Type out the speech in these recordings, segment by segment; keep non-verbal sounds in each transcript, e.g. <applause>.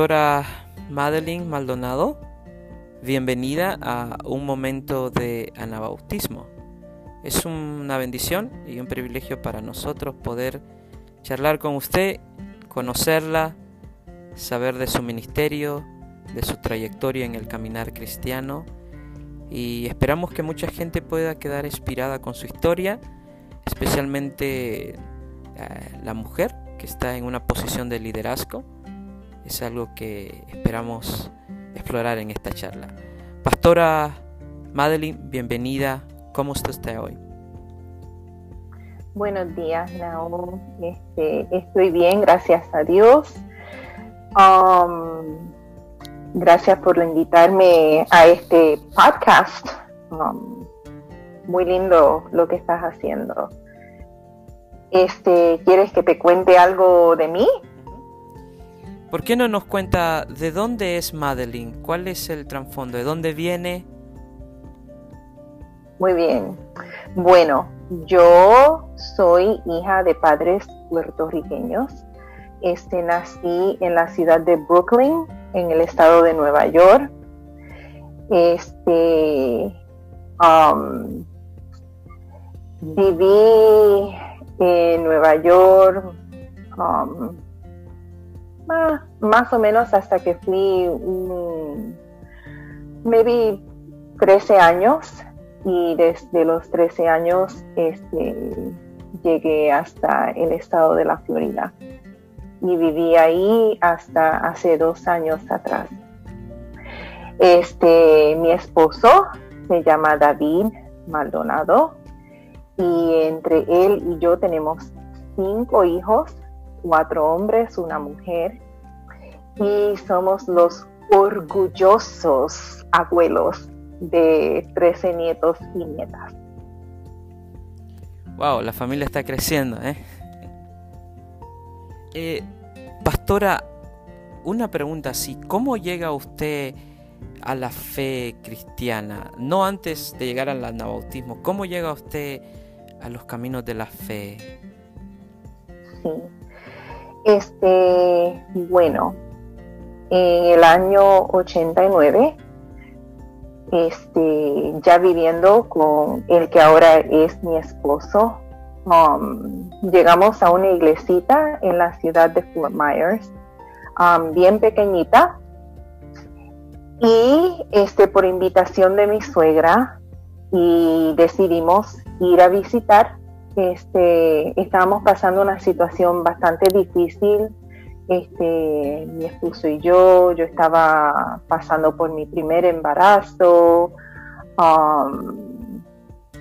Pastora Madeline Maldonado, bienvenida a un momento de anabautismo. Es una bendición y un privilegio para nosotros poder charlar con usted, conocerla, saber de su ministerio, de su trayectoria en el caminar cristiano y esperamos que mucha gente pueda quedar inspirada con su historia, especialmente eh, la mujer que está en una posición de liderazgo. Es algo que esperamos explorar en esta charla. Pastora Madeline, bienvenida. ¿Cómo está usted hoy? Buenos días, Naum. Este, estoy bien, gracias a Dios. Um, Gracias por invitarme a este podcast. Um, muy lindo lo que estás haciendo. Este, ¿quieres que te cuente algo de mí? ¿Por qué no nos cuenta de dónde es Madeline? ¿Cuál es el trasfondo? ¿De dónde viene? Muy bien. Bueno, yo soy hija de padres puertorriqueños. Este, nací en la ciudad de Brooklyn, en el estado de Nueva York. Este, um, viví en Nueva York um, más, o menos hasta que fui um, maybe 13 años. Y desde los 13 años este, llegué hasta el estado de la Florida. Y viví ahí hasta hace dos años atrás. Este, mi esposo se llama David Maldonado. Y entre él y yo tenemos cinco hijos, cuatro hombres, una mujer y somos los orgullosos abuelos de 13 nietos y nietas. Wow, la familia está creciendo, ¿eh? Eh, pastora, una pregunta así, ¿cómo llega usted a la fe cristiana? No antes de llegar al anabautismo, ¿cómo llega usted a los caminos de la fe? Sí. Este, bueno, en el año 89, este, ya viviendo con el que ahora es mi esposo, Um, llegamos a una iglesita en la ciudad de Fort Myers, um, bien pequeñita, y este por invitación de mi suegra y decidimos ir a visitar. Este, estábamos pasando una situación bastante difícil. Este, mi esposo y yo, yo estaba pasando por mi primer embarazo. Um,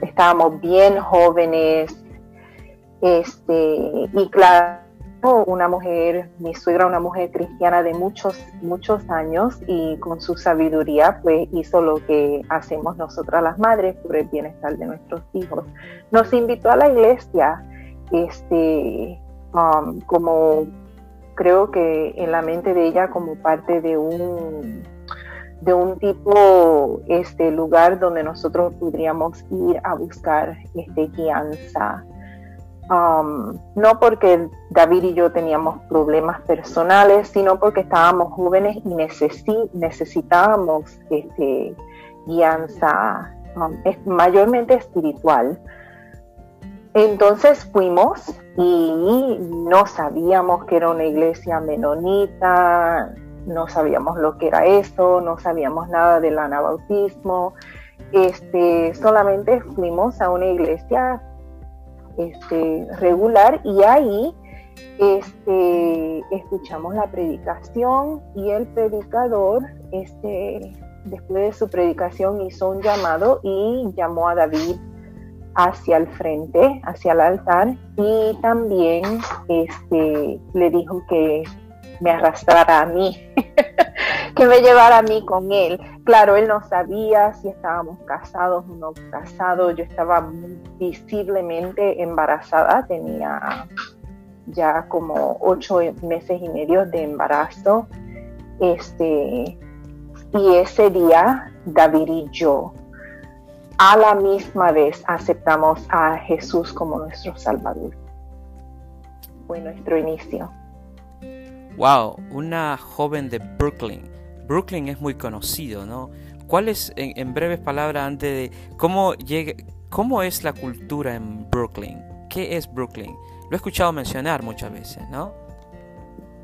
estábamos bien jóvenes, este, y claro, una mujer, mi suegra, una mujer cristiana de muchos, muchos años y con su sabiduría, pues hizo lo que hacemos nosotras las madres por el bienestar de nuestros hijos. Nos invitó a la iglesia, este, um, como creo que en la mente de ella como parte de un de un tipo este lugar donde nosotros podríamos ir a buscar este guianza Um, no porque David y yo teníamos problemas personales, sino porque estábamos jóvenes y necesitábamos este, guianza um, mayormente espiritual. Entonces fuimos y no sabíamos que era una iglesia menonita, no sabíamos lo que era eso, no sabíamos nada del anabautismo. Este, solamente fuimos a una iglesia este, regular y ahí este, escuchamos la predicación y el predicador este, después de su predicación hizo un llamado y llamó a David hacia el frente, hacia el altar y también este, le dijo que me arrastrara a mí, <laughs> que me llevara a mí con él. Claro, él no sabía si estábamos casados o no casados. Yo estaba visiblemente embarazada, tenía ya como ocho meses y medio de embarazo. Este, y ese día, David y yo, a la misma vez, aceptamos a Jesús como nuestro Salvador. Fue nuestro inicio. Wow, una joven de Brooklyn. Brooklyn es muy conocido, ¿no? ¿Cuál es, en, breves palabras, antes de cómo llega, cómo es la cultura en Brooklyn? ¿Qué es Brooklyn? Lo he escuchado mencionar muchas veces, ¿no?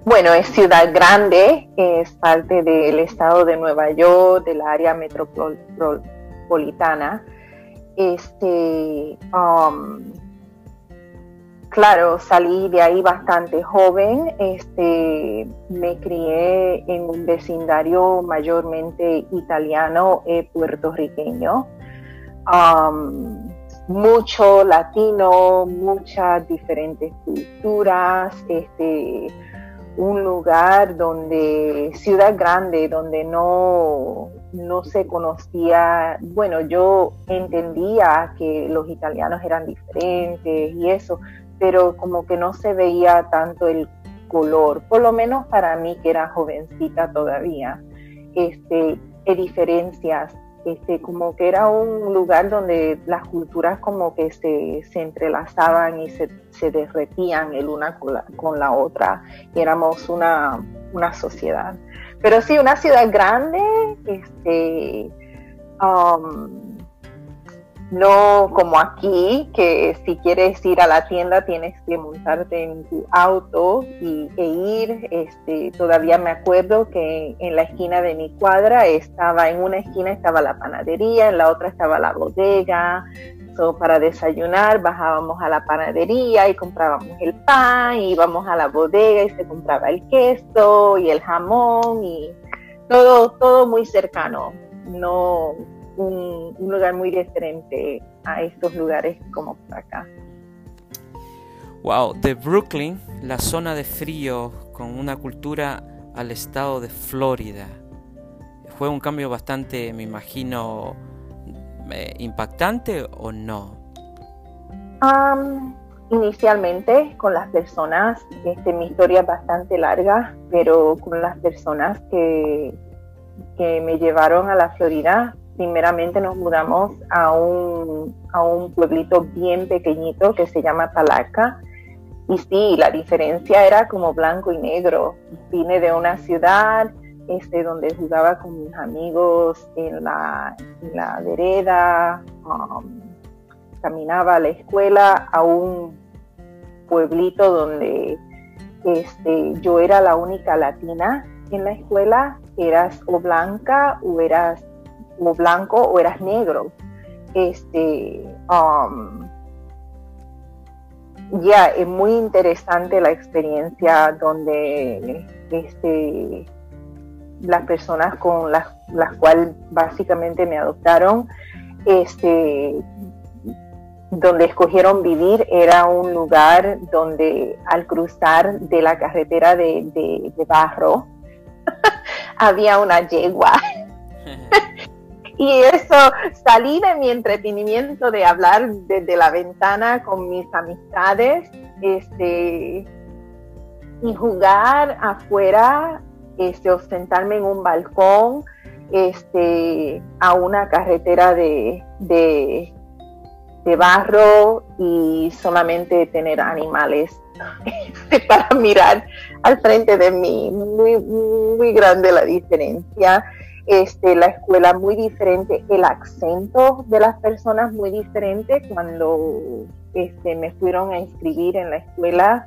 Bueno, es ciudad grande, es parte del estado de Nueva York, del área metropolitana. Este, um, claro, salí de ahí bastante joven. Este, me crié en un vecindario mayormente italiano y puertorriqueño. Mucho latino, muchas diferentes culturas, este, un lugar donde, ciudad grande, donde no, no se conocía, bueno, yo entendía que los italianos eran diferentes y eso, pero como que no se veía tanto el color, por lo menos para mí que era jovencita todavía, este, diferencias este, como que era un lugar donde las culturas como que se, entrelazaban y se, derretían el una con la, otra y éramos una, sociedad. Pero sí, una ciudad grande, este, um, no como aquí, que si quieres ir a la tienda tienes que montarte en tu auto y, e ir. Este, todavía me acuerdo que en la esquina de mi cuadra estaba, en una esquina estaba la panadería, en la otra estaba la bodega. So, para desayunar bajábamos a la panadería y comprábamos el pan, y íbamos a la bodega y se compraba el queso y el jamón y todo, todo muy cercano. No, un, lugar muy diferente a estos lugares como por acá. Wow, de Brooklyn, la zona de frío con una cultura al estado de Florida. ¿Fue un cambio bastante, me imagino, eh, impactante o no? inicialmente con las personas, este, mi historia es bastante larga, pero con las personas que, que me llevaron a la Florida primeramente nos mudamos a un, a un pueblito bien pequeñito que se llama Talaca. Y sí, la diferencia era como blanco y negro. Vine de una ciudad este, donde jugaba con mis amigos en la, la vereda, um, caminaba a la escuela, a un pueblito donde este, yo era la única latina en la escuela, eras o blanca o eras o blanco o eras negro. Este, um, ya, es muy interesante la experiencia donde este, las personas con las, las cuales básicamente me adoptaron, este, donde escogieron vivir era un lugar donde al cruzar de la carretera de, de barro <laughs> había una yegua <laughs> y eso, salí de mi entretenimiento de hablar desde la ventana con mis amistades, este, y jugar afuera, este, o en un balcón, este, a una carretera de, de, barro y solamente tener animales <laughs> para mirar al frente de mí. Muy, muy grande la diferencia este, la escuela muy diferente, el acento de las personas muy diferente. Cuando este, me fueron a inscribir en la escuela,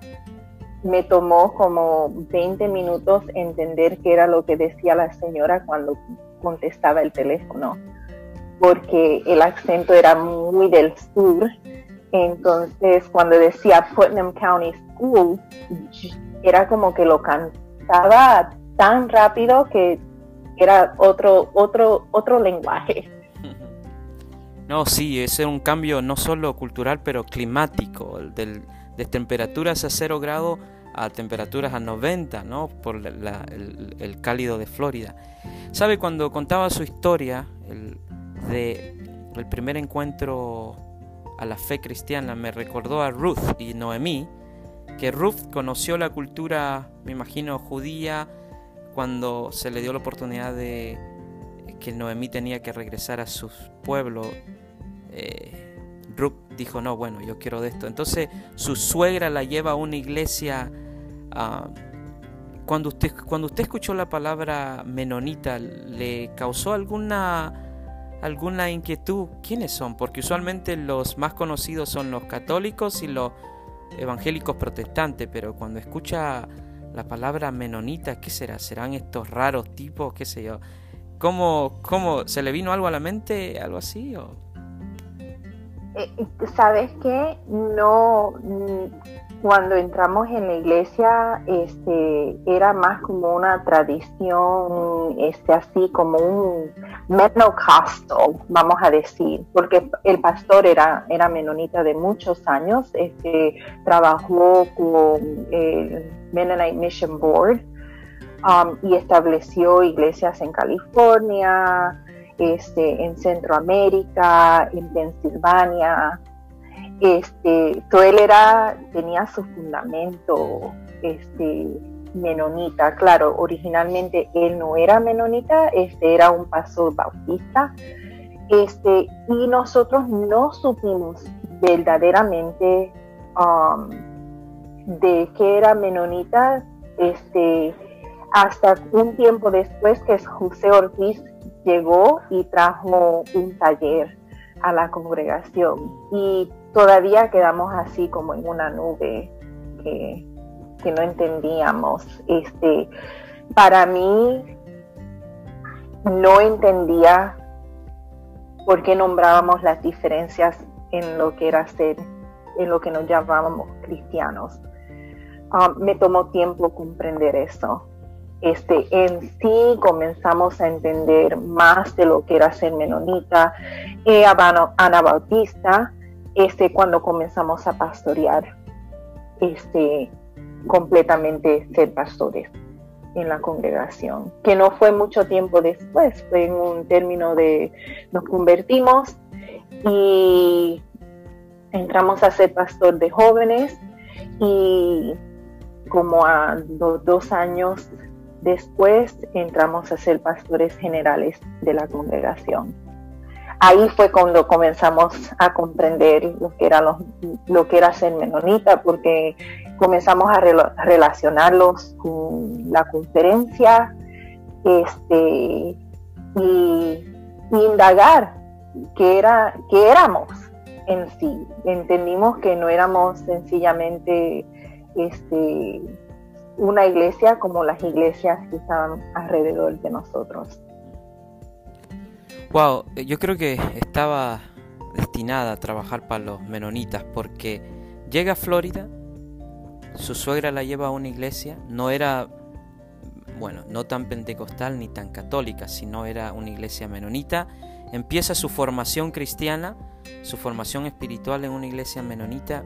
me tomó como 20 minutos entender qué era lo que decía la señora cuando contestaba el teléfono, porque el acento era muy del sur. Entonces, cuando decía Putnam County School, era como que lo cantaba tan rápido que era otro, otro, otro lenguaje. No, sí, ese es un cambio no solo cultural, pero climático, del, de temperaturas a cero grado a temperaturas a 90, ¿no? Por el, cálido de Florida. ¿Sabe? Cuando contaba su historia el, de el primer encuentro a la fe cristiana, me recordó a Ruth y Noemí, que Ruth conoció la cultura, me imagino, judía, cuando se le dio la oportunidad de que Noemí tenía que regresar a su pueblo, eh, dijo, no, bueno, yo quiero de esto. Entonces su suegra la lleva a una iglesia ah, cuando usted, cuando usted escuchó la palabra menonita, ¿le causó alguna alguna inquietud, ¿quiénes son? Porque usualmente los más conocidos son los católicos y los evangélicos protestantes, pero cuando escucha la palabra menonita, ¿qué será? ¿Serán estos raros tipos? ¿Qué sé yo? ¿Cómo, cómo se le vino algo a la mente? ¿Algo así? O? Eh, ¿Sabes qué? No, cuando entramos en la iglesia, este, era más como una tradición, este, así como un menocastle, vamos a decir, porque el pastor era, era menonita de muchos años, este, trabajó con el Mennonite Mission Board um, y estableció iglesias en California, este, en Centroamérica, en Pensilvania, este, él era, tenía su fundamento este, menonita. Claro, originalmente él no era menonita, este era un pastor bautista. Este, y nosotros no supimos verdaderamente um, de qué era menonita este, hasta un tiempo después que José Ortiz llegó y trajo un taller a la congregación. Y todavía quedamos así como en una nube que, no entendíamos. Este, para mí no entendía por qué nombrábamos las diferencias en lo que era ser, en lo que nos llamábamos cristianos. Ah, me tomó tiempo comprender eso. Este, en sí comenzamos a entender más de lo que era ser menonita, eh, anabautista, este, cuando comenzamos a pastorear, este, completamente ser pastores en la congregación, que no fue mucho tiempo después, fue en un término de nos convertimos y entramos a ser pastor de jóvenes y como a dos años después entramos a ser pastores generales de la congregación ahí fue cuando comenzamos a comprender lo que era, lo, que era ser menonita, porque comenzamos a relacionarlos con la conferencia este, y, indagar qué, era, qué éramos en sí. Entendimos que no éramos sencillamente este, una iglesia como las iglesias que estaban alrededor de nosotros. Wow, eh, yo creo que estaba destinada a trabajar para los menonitas porque llega a Florida, su suegra la lleva a una iglesia, no era, bueno, no tan pentecostal ni tan católica, sino era una iglesia menonita, empieza su formación cristiana, su formación espiritual en una iglesia menonita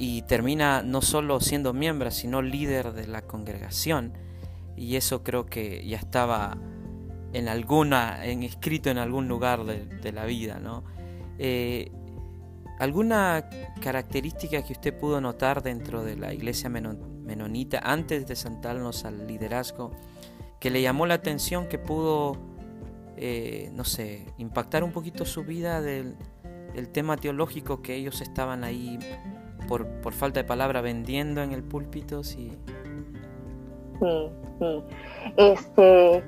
y termina no solo siendo miembro, sino líder de la congregación. Y eso creo que ya estaba en alguna, en escrito en algún lugar de, la vida, ¿no? Eh, ¿Alguna característica que usted pudo notar dentro de la iglesia menonita antes de sentarnos al liderazgo que le llamó la atención, que pudo, eh, no sé, impactar un poquito su vida del, tema teológico que ellos estaban ahí por, por, falta de palabra vendiendo en el púlpito? Sí, sí. sí. Este,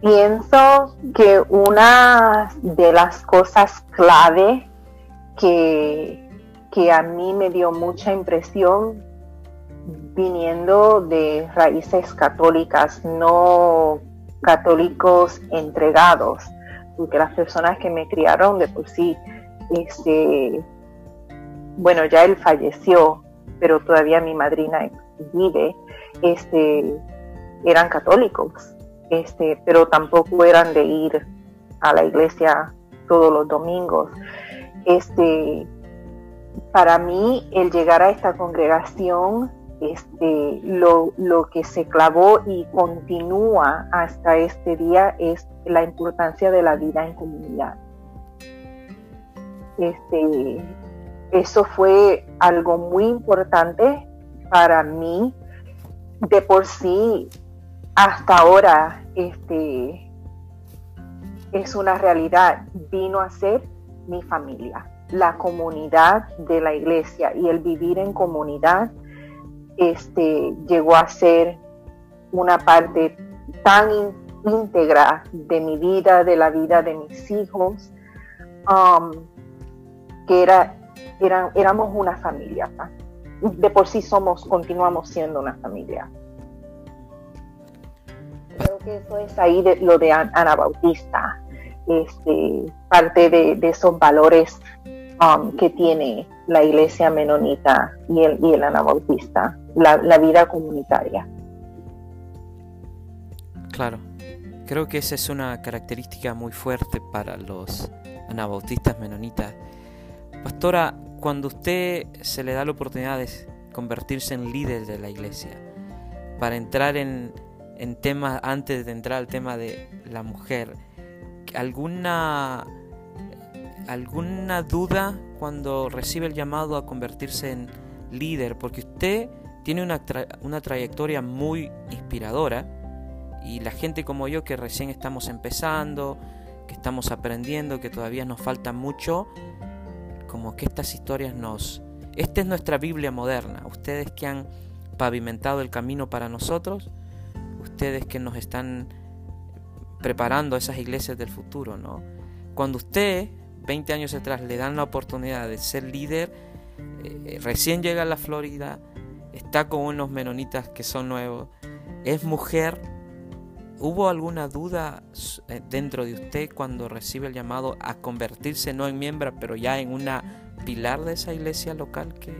Pienso que una de las cosas clave que, que a mí me dio mucha impresión viniendo de raíces católicas, no católicos entregados, porque las personas que me criaron de por sí, este, bueno, ya él falleció, pero todavía mi madrina vive, este, eran católicos este, pero tampoco eran de ir a la iglesia todos los domingos. Este, para mí, el llegar a esta congregación, este, lo, que se clavó y continúa hasta este día es la importancia de la vida en comunidad. Este, eso fue algo muy importante para mí. De por sí, hasta ahora este, es una realidad, vino a ser mi familia, la comunidad de la iglesia y el vivir en comunidad este, llegó a ser una parte tan íntegra de mi vida, de la vida de mis hijos, um, que era, éramos una familia. De por sí somos, continuamos siendo una familia. Creo que eso es ahí de, lo de Ana Bautista, este, parte de, esos valores um, que tiene la iglesia menonita y el, y el Anabautista, la, la vida comunitaria. Claro, creo que esa es una característica muy fuerte para los anabautistas menonitas. Pastora, cuando usted se le da la oportunidad de convertirse en líder de la iglesia, para entrar en, en temas, antes de entrar al tema de la mujer, ¿alguna, alguna duda cuando recibe el llamado a convertirse en líder? Porque usted tiene una, una trayectoria muy inspiradora y la gente como yo que recién estamos empezando, que estamos aprendiendo, que todavía nos falta mucho, como que estas historias nos... Esta es nuestra Biblia moderna. Ustedes que han pavimentado el camino para nosotros, ustedes que nos están preparando esas iglesias del futuro, ¿no? Cuando usted, 20 años atrás, le dan la oportunidad de ser líder, eh, recién llega a la Florida, está con unos menonitas que son nuevos, es mujer, ¿Hubo alguna duda eh, dentro de usted cuando recibe el llamado a convertirse no en miembro, pero ya en una pilar de esa iglesia local que,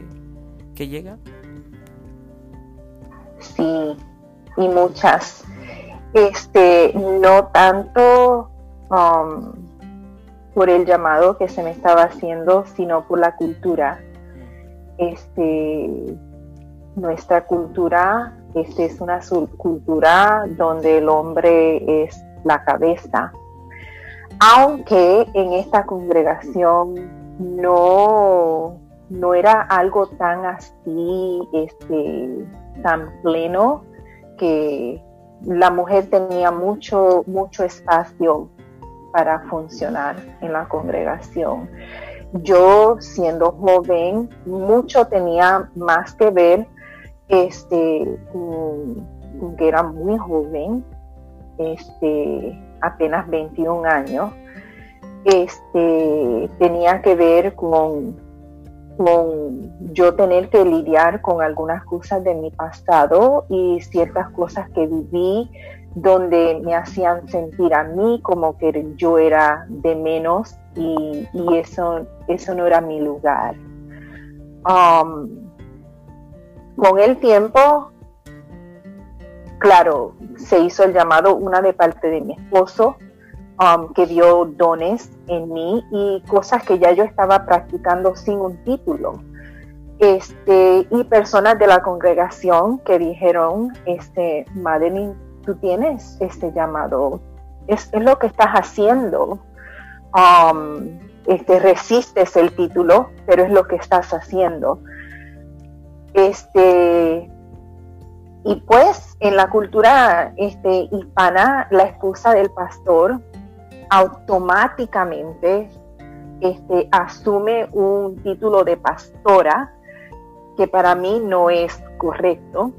que llega? Sí, y muchas. Este, no tanto um, por el llamado que se me estaba haciendo, sino por la cultura. Este, nuestra cultura esta es una subcultura donde el hombre es la cabeza. Aunque en esta congregación no, no era algo tan así, este, tan pleno, que la mujer tenía mucho, mucho espacio para funcionar en la congregación. Yo, siendo joven, mucho tenía más que ver este, que era muy joven, este, apenas 21 años, este, tenía que ver con, con yo tener que lidiar con algunas cosas de mi pasado y ciertas cosas que viví donde me hacían sentir a mí como que yo era de menos y, eso, eso no era mi lugar. Um, con el tiempo, claro, se hizo el llamado, una de parte de mi esposo, um, que dio dones en mí y cosas que ya yo estaba practicando sin un título. Este, y personas de la congregación que dijeron, este, Madeline, tú tienes este llamado, es, lo que estás haciendo. Um, este, resistes el título, pero es lo que estás haciendo. Este, y pues en la cultura este, hispana, la esposa del pastor automáticamente este, asume un título de pastora, que para mí no es correcto,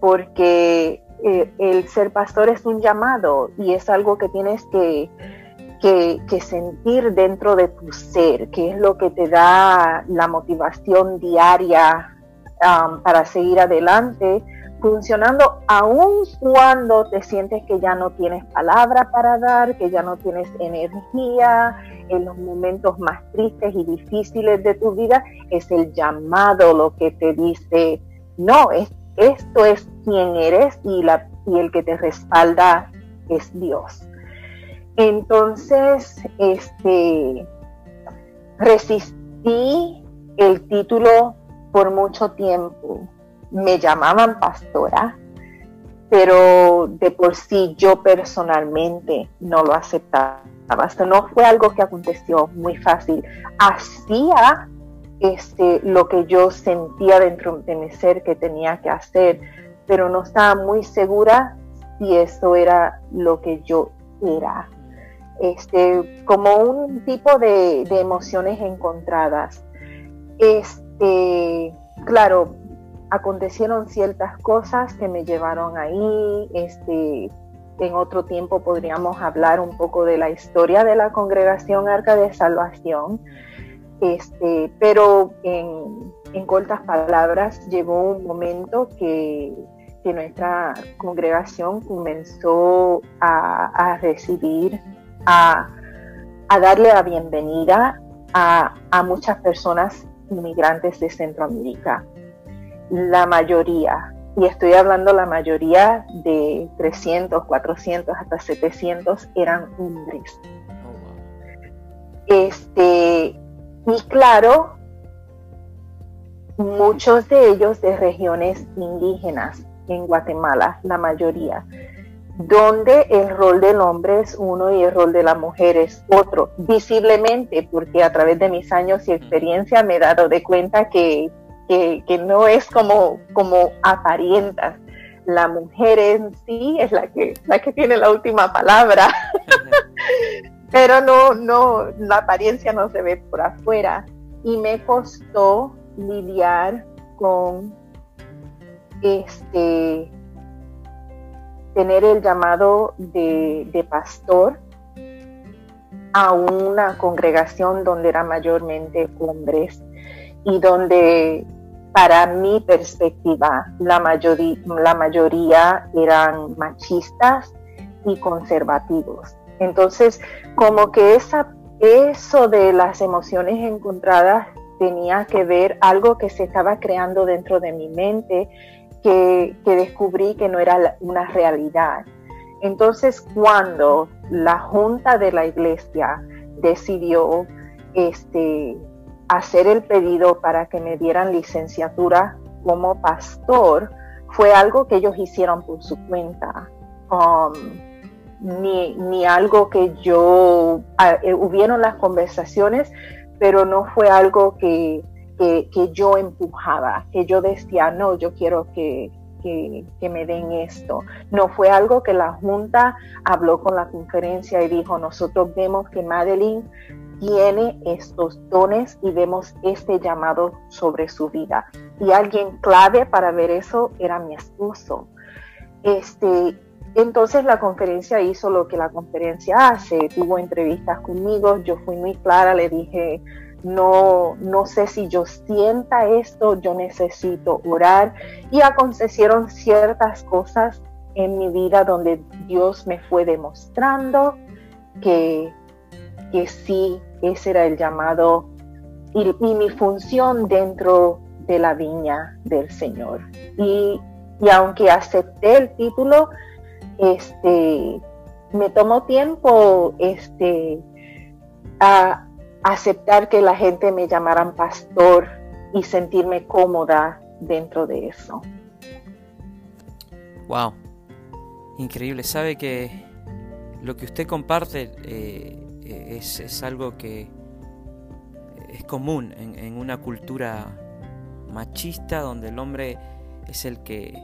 porque eh, el ser pastor es un llamado y es algo que tienes que, que, que, sentir dentro de tu ser, que es lo que te da la motivación diaria Um, para seguir adelante funcionando aun cuando te sientes que ya no tienes palabra para dar, que ya no tienes energía, en los momentos más tristes y difíciles de tu vida, es el llamado lo que te dice, no, es, esto es quien eres y, la, y el que te respalda es Dios. Entonces, este, resistí el título por mucho tiempo me llamaban pastora, pero de por sí yo personalmente no lo aceptaba. Esto no fue algo que aconteció muy fácil. Hacía este, lo que yo sentía dentro de mi ser que tenía que hacer, pero no estaba muy segura si eso era lo que yo era. Este, como un tipo de, de emociones encontradas. Este, claro, acontecieron ciertas cosas que me llevaron ahí. Este, en otro tiempo podríamos hablar un poco de la historia de la congregación Arca de Salvación. Este, pero en, cortas palabras, llegó un momento que, nuestra congregación comenzó a, recibir, a, darle la bienvenida a, a muchas personas inmigrantes de Centroamérica. La mayoría, y estoy hablando la mayoría de 300, 400, hasta 700 eran hombres. Este, y claro, muchos de ellos de regiones indígenas en Guatemala, la mayoría, donde el rol del hombre es uno y el rol de la mujer es otro, visiblemente, porque a través de mis años y experiencia me he dado de cuenta que que, no es como, como aparenta. La mujer en sí es la que, la que tiene la última palabra, <laughs> pero no, no, la apariencia no se ve por afuera. Y me costó lidiar con este tener el llamado de, de, pastor a una congregación donde eran mayormente hombres y donde para mi perspectiva, la mayoría, la mayoría eran machistas y conservativos. Entonces, como que esa, eso de las emociones encontradas tenía que ver algo que se estaba creando dentro de mi mente, que, descubrí que no era una realidad. Entonces, cuando la junta de la iglesia decidió este, hacer el pedido para que me dieran licenciatura como pastor fue algo que ellos hicieron por su cuenta. Um, ni, algo que yo, eh, hubieron las conversaciones, pero no fue algo que, que, yo empujaba, que yo decía, no, yo quiero que, que, que, me den esto. No fue algo que la Junta habló con la conferencia y dijo, nosotros vemos que Madeline tiene estos dones y vemos este llamado sobre su vida. Y alguien clave para ver eso era mi esposo. Este, entonces la conferencia hizo lo que la conferencia hace, tuvo entrevistas conmigo, yo fui muy clara, le dije, no, no sé si yo sienta esto, yo necesito orar y acontecieron ciertas cosas en mi vida donde Dios me fue demostrando que, que sí ese era el llamado y, mi función dentro de la viña del Señor. Y, aunque acepté el título, este, me tomó tiempo este, a aceptar que la gente me llamaran pastor y sentirme cómoda dentro de eso. Wow, increíble. Sabe que lo que usted comparte eh, es, algo que es común en, una cultura machista donde el hombre es el que,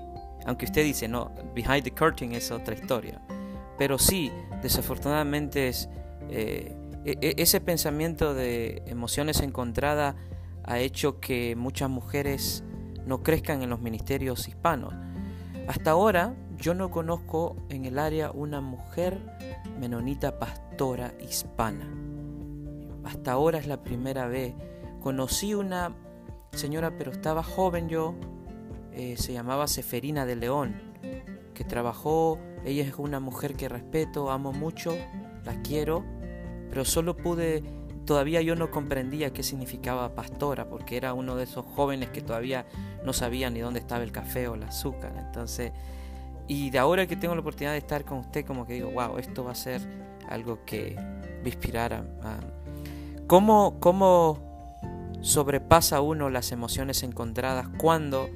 aunque usted dice, no, behind the curtain es otra historia, pero sí, desafortunadamente es, eh, e, e, ese pensamiento de emociones encontradas ha hecho que muchas mujeres no crezcan en los ministerios hispanos. Hasta ahora yo no conozco en el área una mujer menonita pastora hispana. Hasta ahora es la primera vez. Conocí una señora, pero estaba joven yo, eh, se llamaba Seferina de León, que trabajó, ella es una mujer que respeto, amo mucho, la quiero, pero solo pude, todavía yo no comprendía qué significaba pastora, porque era uno de esos jóvenes que todavía no sabía ni dónde estaba el café o el azúcar. Entonces, y de ahora que tengo la oportunidad de estar con usted, como que digo, wow, esto va a ser algo que me inspirara. ¿Cómo, ¿Cómo sobrepasa uno las emociones encontradas cuando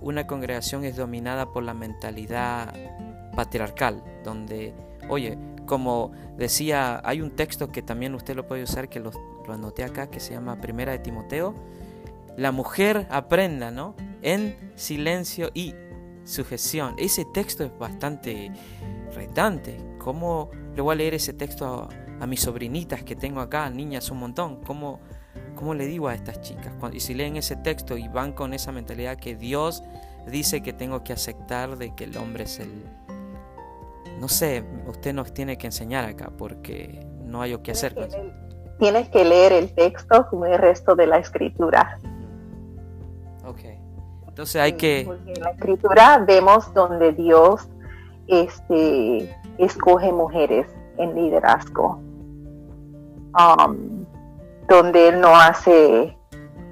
una congregación es dominada por la mentalidad patriarcal? Donde, oye, como decía, hay un texto que también usted lo puede usar, que lo, anoté acá, que se llama Primera de Timoteo. La mujer aprenda, ¿no? En silencio y sujeción. Ese texto es bastante retante. ¿Cómo le voy a leer ese texto a, mis sobrinitas que tengo acá, niñas un montón? ¿Cómo, ¿cómo le digo a estas chicas? y si leen ese texto y van con esa mentalidad que Dios dice que tengo que aceptar de que el hombre es el... No sé, usted nos tiene que enseñar acá porque no hay o qué hacer. Tienes que leer el texto como el resto de la escritura. Ok. Entonces hay que... en la escritura vemos donde Dios este, escoge mujeres en liderazgo. Um, donde Él no hace,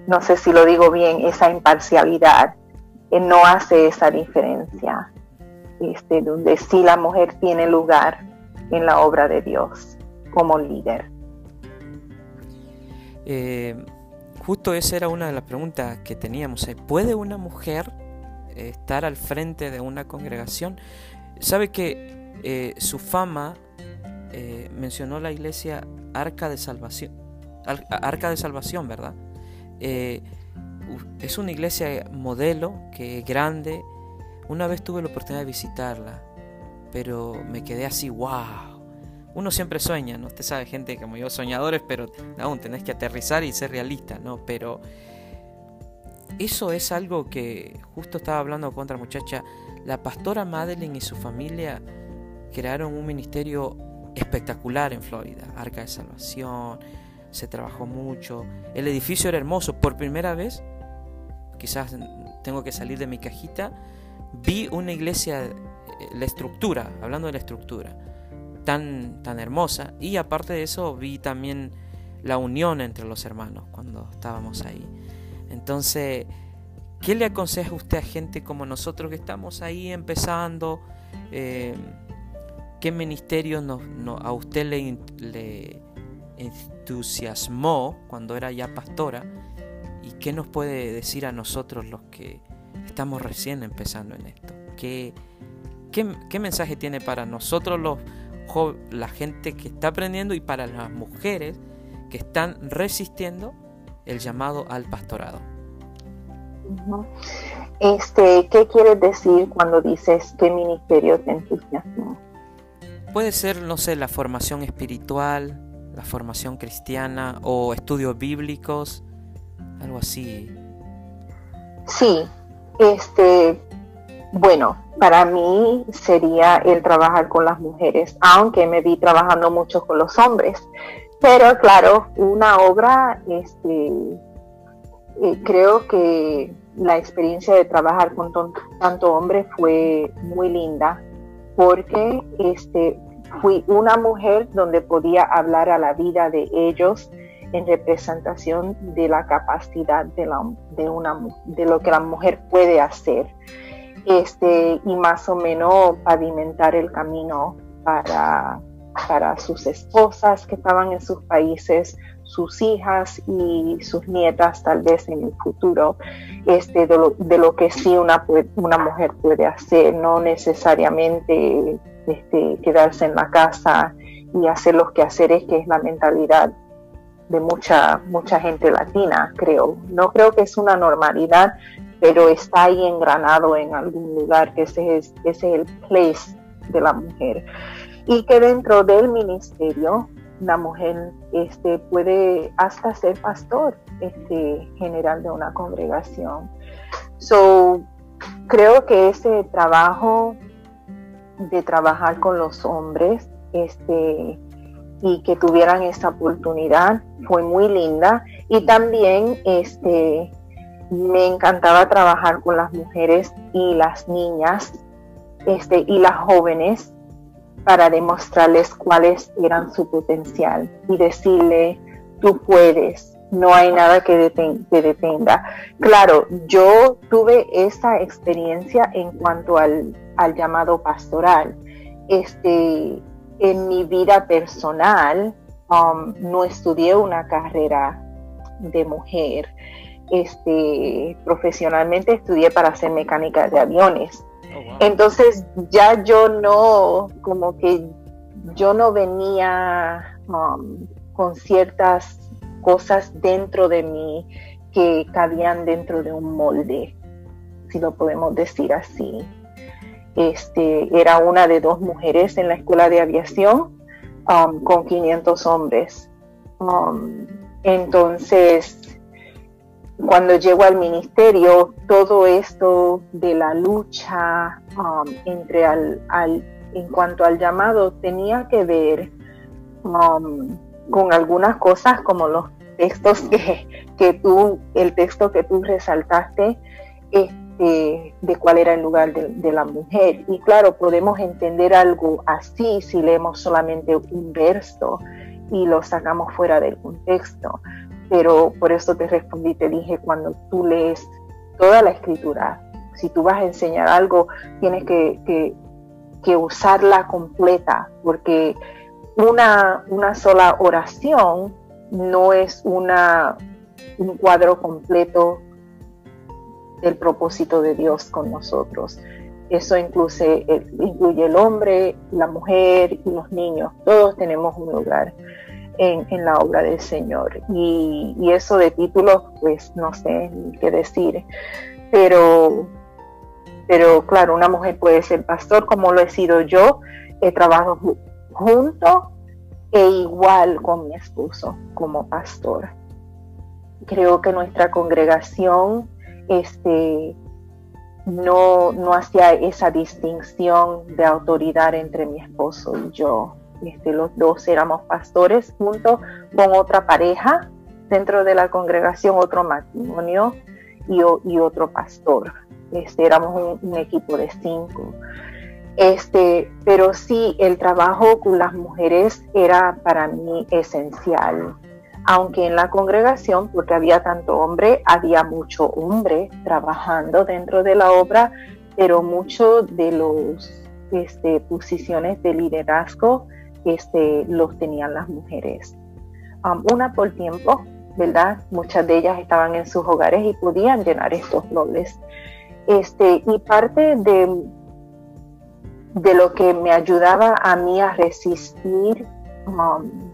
no sé si lo digo bien, esa imparcialidad no hace esa diferencia, este, donde sí la mujer tiene lugar en la obra de Dios como líder. Eh, justo esa era una de las preguntas que teníamos. ¿Puede una mujer eh, estar al frente de una congregación? Sabe que eh, su fama mencionó la iglesia Arca de Salvación, Arca de Salvación, ¿verdad? es una iglesia modelo que es grande. Una vez tuve la oportunidad de visitarla, pero me quedé así, wow. Uno siempre sueña, ¿no? Usted sabe, gente como yo, soñadores, pero aún tenés que aterrizar y ser realista, ¿no? Pero eso es algo que justo estaba hablando con otra muchacha. La pastora Madeline y su familia crearon un ministerio espectacular en Florida, Arca de Salvación, se trabajó mucho, el edificio era hermoso, por primera vez quizás tengo que salir de mi cajita, vi una iglesia, eh, la estructura, hablando de la estructura, tan, tan hermosa, y aparte de eso vi también la unión entre los hermanos cuando estábamos ahí. Entonces, ¿qué le aconseja usted a gente como nosotros que estamos ahí empezando? Eh, ¿Qué ministerio a usted le, le entusiasmó cuando era ya pastora? ¿Y qué nos puede decir a nosotros los que estamos recién empezando en esto? ¿Qué, qué, mensaje tiene para nosotros los la gente que está aprendiendo y para las mujeres que están resistiendo el llamado al pastorado? Este, ¿Qué quieres decir cuando dices qué ministerio te entusiasma? Puede ser, no sé, la formación espiritual, la formación cristiana o estudios bíblicos, algo así. Sí, este, bueno, para mí sería el trabajar con las mujeres, aunque me vi trabajando mucho con los hombres. Pero claro, una obra, este, eh, creo que la experiencia de trabajar con tanto hombre fue muy linda, porque este, fui una mujer donde podía hablar a la vida de ellos en representación de la capacidad de, la, de, una, de lo que la mujer puede hacer este, y más o menos pavimentar el camino para, para sus esposas que estaban en sus países, sus hijas y sus nietas tal vez en el futuro, este, de, lo, de lo que sí una, una mujer puede hacer, no necesariamente este, quedarse en la casa y hacer los quehaceres que es la mentalidad de mucha, mucha gente latina, creo. No creo que es una normalidad, pero está ahí engranado en algún lugar, que ese es, ese es el place de la mujer. Y que dentro del ministerio, la mujer este, puede hasta ser pastor este, general de una congregación. So, creo que ese trabajo de trabajar con los hombres, este, y que tuvieran esta oportunidad. Fue muy linda y también este, me encantaba trabajar con las mujeres y las niñas este, y las jóvenes para demostrarles cuáles eran su potencial y decirle, tú puedes, no hay nada que te detenga. Claro, yo tuve esa experiencia en cuanto al, al llamado pastoral. Este, en mi vida personal um, no estudié una carrera de mujer. Este, profesionalmente estudié para ser mecánica de aviones. Oh, Entonces ya yo no, como que yo no venía um, con ciertas cosas dentro de mí que cabían dentro de un molde, si lo podemos decir así. Este, era una de dos mujeres en la escuela de aviación um, con 500 hombres. Um, Entonces, cuando llego al ministerio, todo esto de la lucha um, entre al, en cuanto al llamado tenía que ver con algunas cosas como los textos que, que tú, el texto que tú resaltaste, este, de cuál era el lugar de, la mujer. Y claro, podemos entender algo así si leemos solamente un verso y lo sacamos fuera del contexto. Pero por eso te respondí, te dije, cuando tú lees toda la escritura, si tú vas a enseñar algo, tienes que, que, que usarla completa, porque una, una sola oración no es una, un cuadro completo del propósito de Dios con nosotros. Eso incluye, incluye el hombre, la mujer y los niños. Todos tenemos un lugar en, la obra del Señor. Y, eso de títulos, pues no sé qué decir. Pero, pero claro, una mujer puede ser pastor como lo he sido yo. He trabajado junto e igual con mi esposo como pastor. Creo que nuestra congregación este, no, no hacía esa distinción de autoridad entre mi esposo y yo. Este, los dos éramos pastores junto con otra pareja dentro de la congregación, otro matrimonio y, y otro pastor. Este, éramos un equipo de cinco. Este, pero sí, el trabajo con las mujeres era para mí esencial. Aunque en la congregación, porque había tanto hombre, había mucho hombre trabajando dentro de la obra, pero muchos de los este, posiciones de liderazgo este, los tenían las mujeres. Um, una por tiempo, ¿verdad? Muchas de ellas estaban en sus hogares y podían llenar estos roles. Este, y parte de, de lo que me ayudaba a mí a resistir um,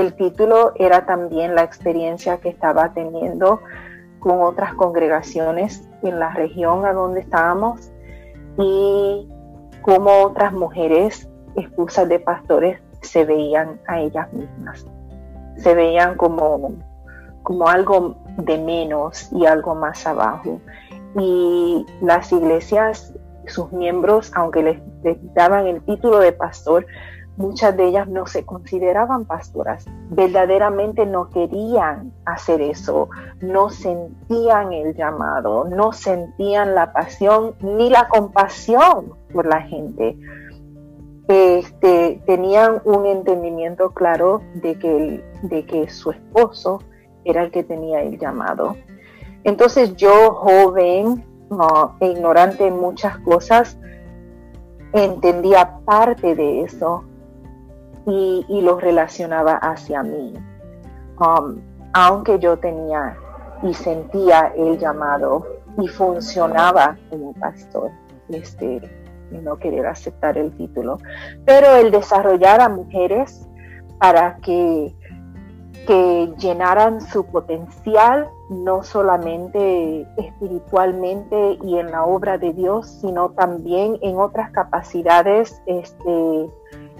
el título era también la experiencia que estaba teniendo con otras congregaciones en la región a donde estábamos y cómo otras mujeres esposas de pastores se veían a ellas mismas. Se veían como, como algo de menos y algo más abajo. Y las iglesias sus miembros, aunque les, daban el título de pastor, muchas de ellas no se consideraban pastoras, verdaderamente no querían hacer eso, no sentían el llamado, no sentían la pasión ni la compasión por la gente. Este, tenían un entendimiento claro de que, de que su esposo era el que tenía el llamado. Entonces yo, joven, e ignorante en muchas cosas, entendía parte de eso y, lo relacionaba hacia mí. Um, aunque yo tenía y sentía el llamado y funcionaba como pastor, este, no querer aceptar el título, pero el desarrollar a mujeres para que que llenaran su potencial, no solamente espiritualmente y en la obra de Dios, sino también en otras capacidades, este,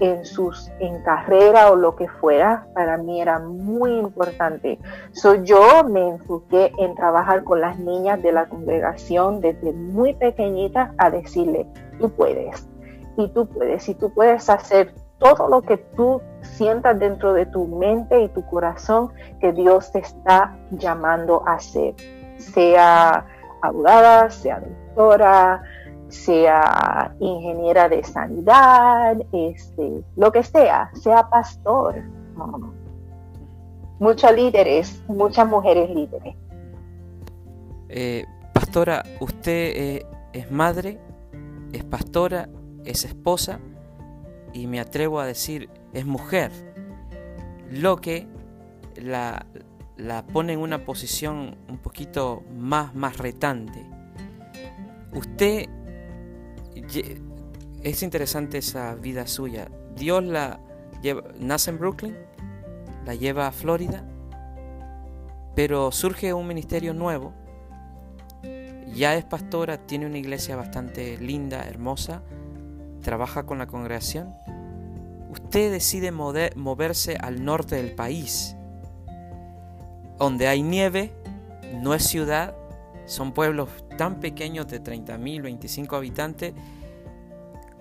en sus, en carrera o lo que fuera, para mí era muy importante. So, yo me enfoqué en trabajar con las niñas de la congregación desde muy pequeñitas a decirle, tú puedes, y tú puedes, y tú puedes hacer todo lo que tú sientas dentro de tu mente y tu corazón que Dios te está llamando a hacer, sea abogada, sea doctora, sea ingeniera de sanidad, este, lo que sea, sea pastor. Muchos líderes, muchas mujeres líderes. Eh, pastora, usted eh, es madre, es pastora, es esposa y me atrevo a decir es mujer, lo que la, pone en una posición un poquito más, más retante. Usted, es interesante esa vida suya. Dios la lleva, nace en Brooklyn, la lleva a Florida, pero surge un ministerio nuevo. Ya es pastora, tiene una iglesia bastante linda, hermosa, trabaja con la congregación, usted decide moverse al norte del país. donde hay nieve, no es ciudad, son pueblos tan pequeños de 30.000, 25 habitantes.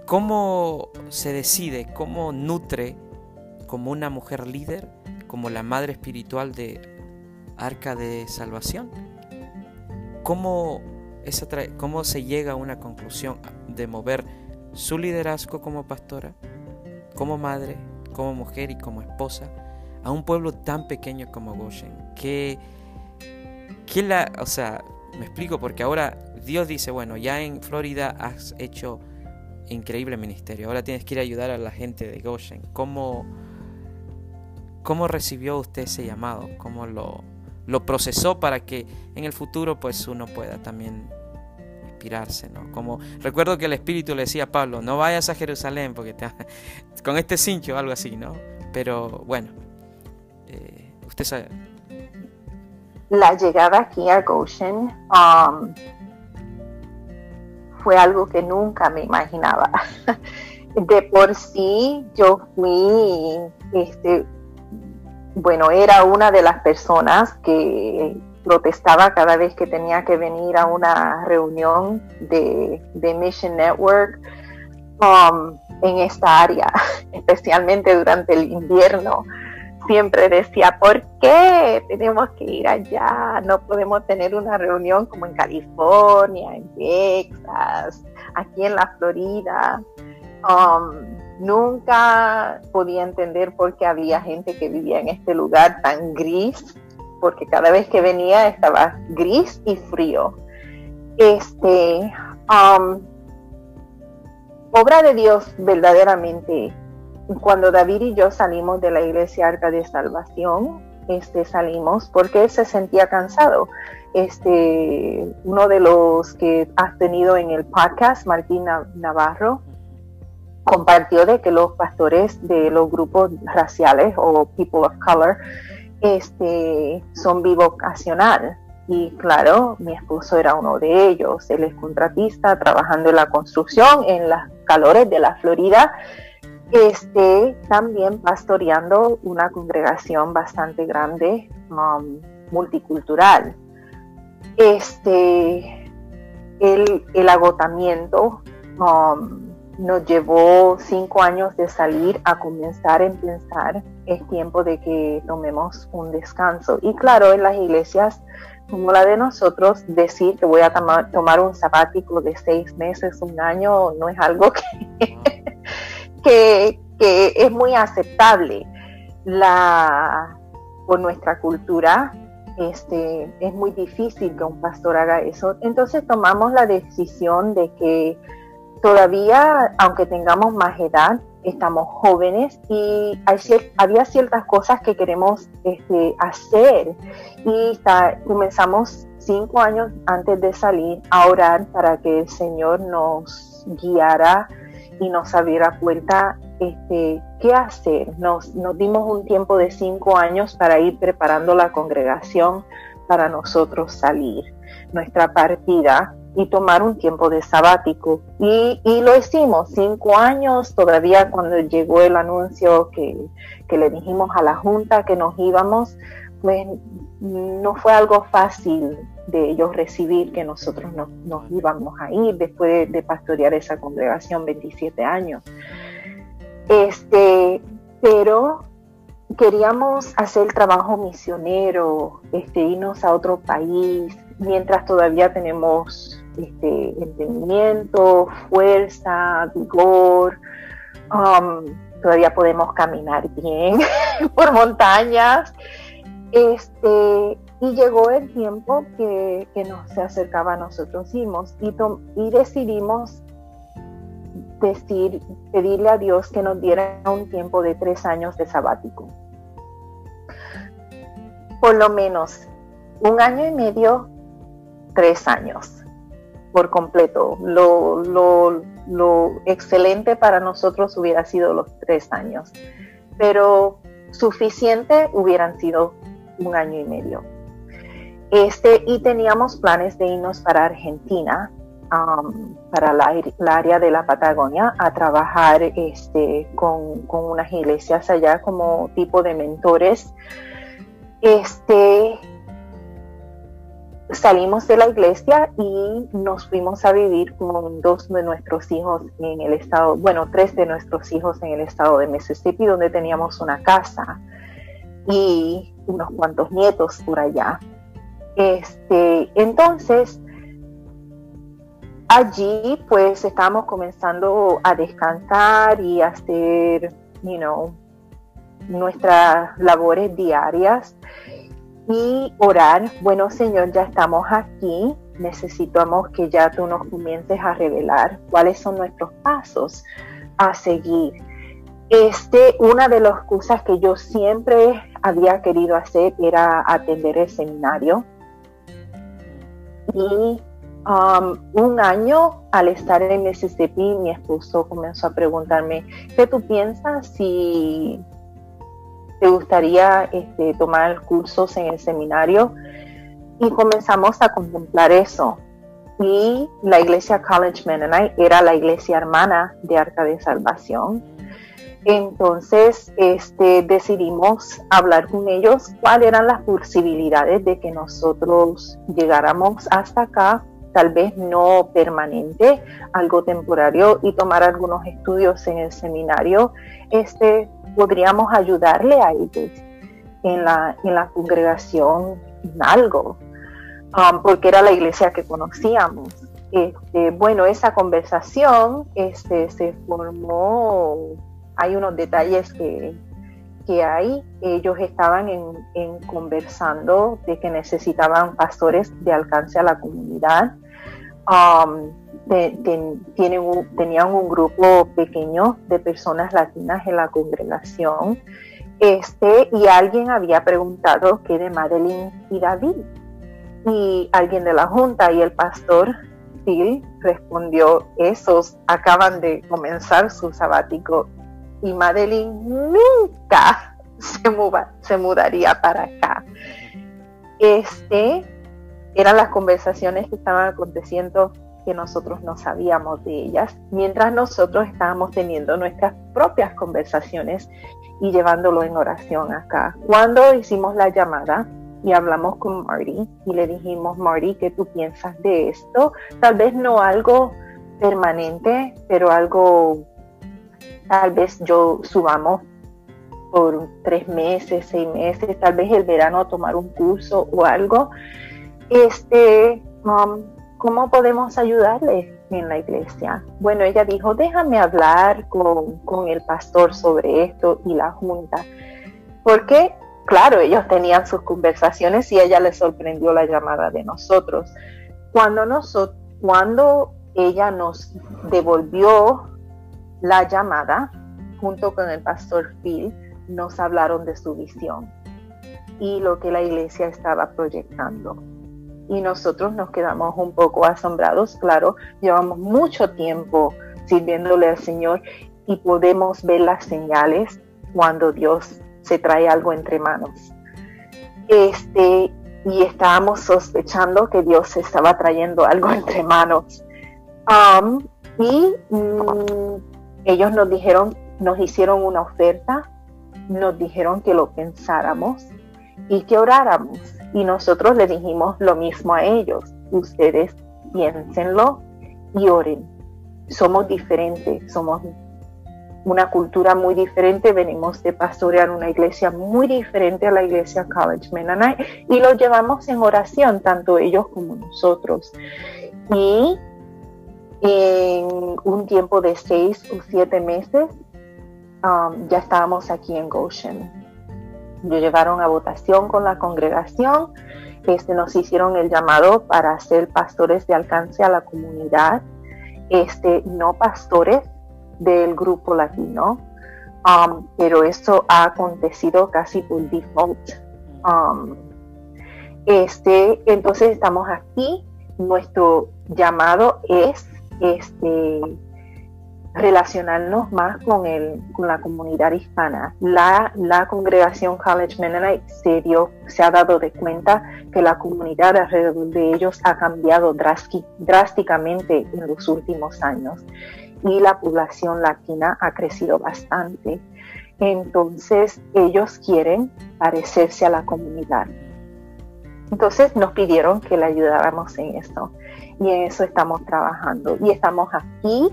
¿Cómo se decide, cómo nutre como una mujer líder, como la madre espiritual de Arca de Salvación? ¿Cómo, esa cómo se llega a una conclusión de mover su liderazgo como pastora, como madre, como mujer y como esposa a un pueblo tan pequeño como Goshen? ¿Qué, qué la, o sea, me explico porque ahora Dios dice, bueno, ya en Florida has hecho increíble ministerio, ahora tienes que ir a ayudar a la gente de Goshen. ¿Cómo, cómo recibió usted ese llamado? ¿Cómo lo, lo procesó para que en el futuro pues uno pueda también inspirarse, ¿no? Como recuerdo que el Espíritu le decía a Pablo, no vayas a Jerusalén porque te, <laughs> con este cincho algo así, ¿no? Pero bueno, eh, usted sabe, la llegada aquí a Goshen um, fue algo que nunca me imaginaba. <laughs> De por sí yo fui, este, bueno, era una de las personas que protestaba cada vez que tenía que venir a una reunión de, Mission Network um, en esta área, <laughs> especialmente durante el invierno siempre decía, ¿por qué tenemos que ir allá? No podemos tener una reunión como en California, en Texas, aquí en la Florida. Um, nunca podía entender por qué había gente que vivía en este lugar tan gris, porque cada vez que venía estaba gris y frío. Este, um, obra de Dios verdaderamente cuando David y yo salimos de la iglesia Arca de Salvación, este, salimos porque se sentía cansado. Este, uno de los que has tenido en el podcast, Martín Navarro, compartió de que los pastores de los grupos raciales o people of color este, son bivocacional. Y claro, mi esposo era uno de ellos. Él es contratista, trabajando en la construcción en las calores de la Florida esté también pastoreando una congregación bastante grande, um, multicultural. Este, el, agotamiento um, nos llevó cinco años de salir a comenzar a pensar, es tiempo de que tomemos un descanso. Y claro, en las iglesias como la de nosotros, decir que voy a tomar, tomar un sabático de seis meses, un año, no es algo que, <laughs> que, es muy aceptable. La, por nuestra cultura, este, es muy difícil que un pastor haga eso. Entonces tomamos la decisión de que todavía, aunque tengamos más edad, estamos jóvenes y había ciertas cosas que queremos este, hacer y comenzamos cinco años antes de salir a orar para que el Señor nos guiara y nos abriera cuenta este, qué hacer. Nos, dimos un tiempo de cinco años para ir preparando la congregación para nosotros salir. Nuestra partida y tomar un tiempo de sabático. Y, lo hicimos, cinco años, todavía cuando llegó el anuncio que, le dijimos a la Junta que nos íbamos, pues no fue algo fácil de ellos recibir que nosotros nos, nos íbamos a ir después de, pastorear esa congregación 27 años. Este, pero queríamos hacer trabajo misionero, este, irnos a otro país, mientras todavía tenemos este, entendimiento, fuerza, vigor, um, todavía podemos caminar bien <laughs> por montañas. Este, y llegó el tiempo que, nos se acercaba a nosotros mismos y, decidimos pedirle a Dios que nos diera un tiempo de tres años de sabático. Por lo menos un año y medio, tres años por completo. Lo, excelente para nosotros hubiera sido los tres años, pero suficiente hubieran sido un año y medio. Este, y teníamos planes de irnos para Argentina, um, para la, área de la Patagonia, a trabajar este, con, con, unas iglesias allá como tipo de mentores. Este, salimos de la iglesia y nos fuimos a vivir con dos de nuestros hijos en el estado, bueno, tres de nuestros hijos en el estado de Mississippi, donde teníamos una casa y unos cuantos nietos por allá. Este, entonces, allí pues estábamos comenzando a descansar y a hacer, you know, nuestras labores diarias y orar, bueno Señor, ya estamos aquí, necesitamos que ya tú nos comiences a revelar cuáles son nuestros pasos a seguir. Este, una de las cosas que yo siempre había querido hacer era atender el seminario. Y um, un año al estar en Mississippi, mi esposo comenzó a preguntarme, ¿qué tú piensas si te gustaría este, tomar cursos en el seminario y comenzamos a contemplar eso. Y la iglesia College Mennonite era la iglesia hermana de Arca de Salvación. Entonces este, decidimos hablar con ellos cuáles eran las posibilidades de que nosotros llegáramos hasta acá, tal vez no permanente, algo temporario y tomar algunos estudios en el seminario. Este, podríamos ayudarle a ellos en la, en la congregación en algo, um, porque era la iglesia que conocíamos. Este, bueno, esa conversación este, se formó, hay unos detalles que, que hay, ellos estaban en, en, conversando de que necesitaban pastores de alcance a la comunidad. Um, tienen tenían un grupo pequeño de personas latinas en la congregación. Este, y alguien había preguntado qué de Madeline y David. Y alguien de la junta y el pastor Phil respondió, esos acaban de comenzar su sabático y Madeline nunca <laughs> se, se mudaría para acá. Este, eran las conversaciones que estaban aconteciendo que nosotros no sabíamos de ellas, mientras nosotros estábamos teniendo nuestras propias conversaciones y llevándolo en oración acá. Cuando hicimos la llamada y hablamos con Marty y le dijimos, Marty, ¿qué tú piensas de esto? Tal vez no algo permanente, pero algo, tal vez yo subamos por tres meses, seis meses, tal vez el verano tomar un curso o algo. Este, um, ¿cómo podemos ayudarle en la iglesia? Bueno, ella dijo, déjame hablar con, el pastor sobre esto y la junta. Porque, claro, ellos tenían sus conversaciones y ella le sorprendió la llamada de nosotros. Cuando, nosotros, cuando ella nos devolvió la llamada, junto con el pastor Phil, nos hablaron de su visión y lo que la iglesia estaba proyectando y nosotros nos quedamos un poco asombrados. Claro, llevamos mucho tiempo sirviéndole al Señor y podemos ver las señales cuando Dios se trae algo entre manos. Este, y estábamos sospechando que Dios estaba trayendo algo <laughs> entre manos. Y mm, ellos nos dijeron, nos hicieron una oferta, nos dijeron que lo pensáramos y que oráramos. Y nosotros le dijimos lo mismo a ellos. Ustedes piénsenlo y oren. Somos diferentes, somos una cultura muy diferente, venimos de pastorear una iglesia muy diferente a la iglesia College Mennonite y lo llevamos en oración, tanto ellos como nosotros. Y en un tiempo de seis o siete meses um, ya estábamos aquí en Goshen. Lo llevaron a votación con la congregación, este, nos hicieron el llamado para ser pastores de alcance a la comunidad, este, no pastores del grupo latino, um, pero esto ha acontecido casi por default. Um, este, entonces estamos aquí, nuestro llamado es este, relacionarnos más con, el, con la comunidad hispana. La, la congregación College Mennonite se, dio, se ha dado de cuenta que la comunidad alrededor de ellos ha cambiado drásticamente en los últimos años y la población latina ha crecido bastante. Entonces ellos quieren parecerse a la comunidad. Entonces nos pidieron que le ayudáramos en eso y en eso estamos trabajando. Y estamos aquí,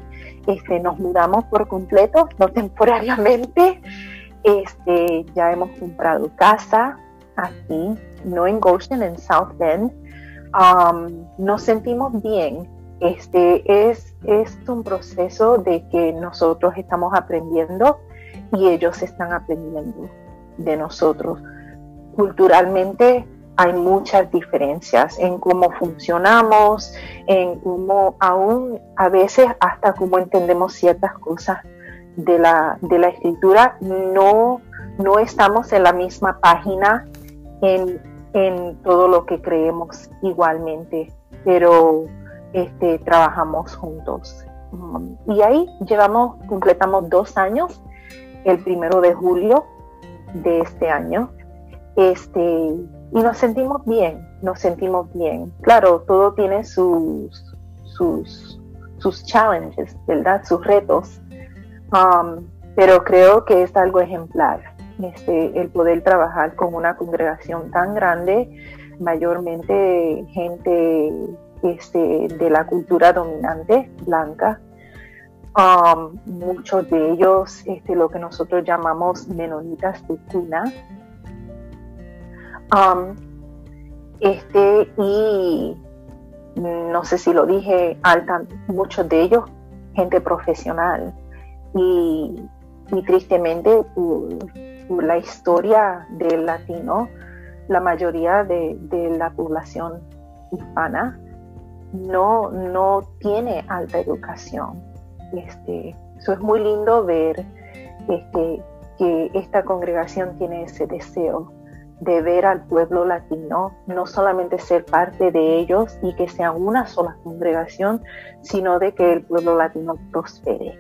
este, nos mudamos por completo, no temporariamente. Este, ya hemos comprado casa aquí, no en Goshen, en South Bend. Um, nos sentimos bien. Este es, es un proceso de que nosotros estamos aprendiendo y ellos están aprendiendo de nosotros. Culturalmente hay muchas diferencias en cómo funcionamos, en cómo aún a veces hasta cómo entendemos ciertas cosas de la, de la escritura. No, no estamos en la misma página en, en todo lo que creemos igualmente, pero este, trabajamos juntos. Y ahí llevamos, completamos dos años, el primero de julio de este año. Este, y nos sentimos bien, nos sentimos bien. Claro, todo tiene sus, sus, sus challenges, ¿verdad? Sus retos, um, pero creo que es algo ejemplar. Este, el poder trabajar con una congregación tan grande, mayormente gente este, de la cultura dominante blanca, um, muchos de ellos este, lo que nosotros llamamos menonitas de cuna, Um, este, y no sé si lo dije, alta, muchos de ellos, gente profesional. Y, tristemente, por, la historia del latino, la mayoría de, la población hispana no, no tiene alta educación. Este, eso es muy lindo ver este, que esta congregación tiene ese deseo de ver al pueblo latino, no solamente ser parte de ellos y que sea una sola congregación, sino de que el pueblo latino prospere,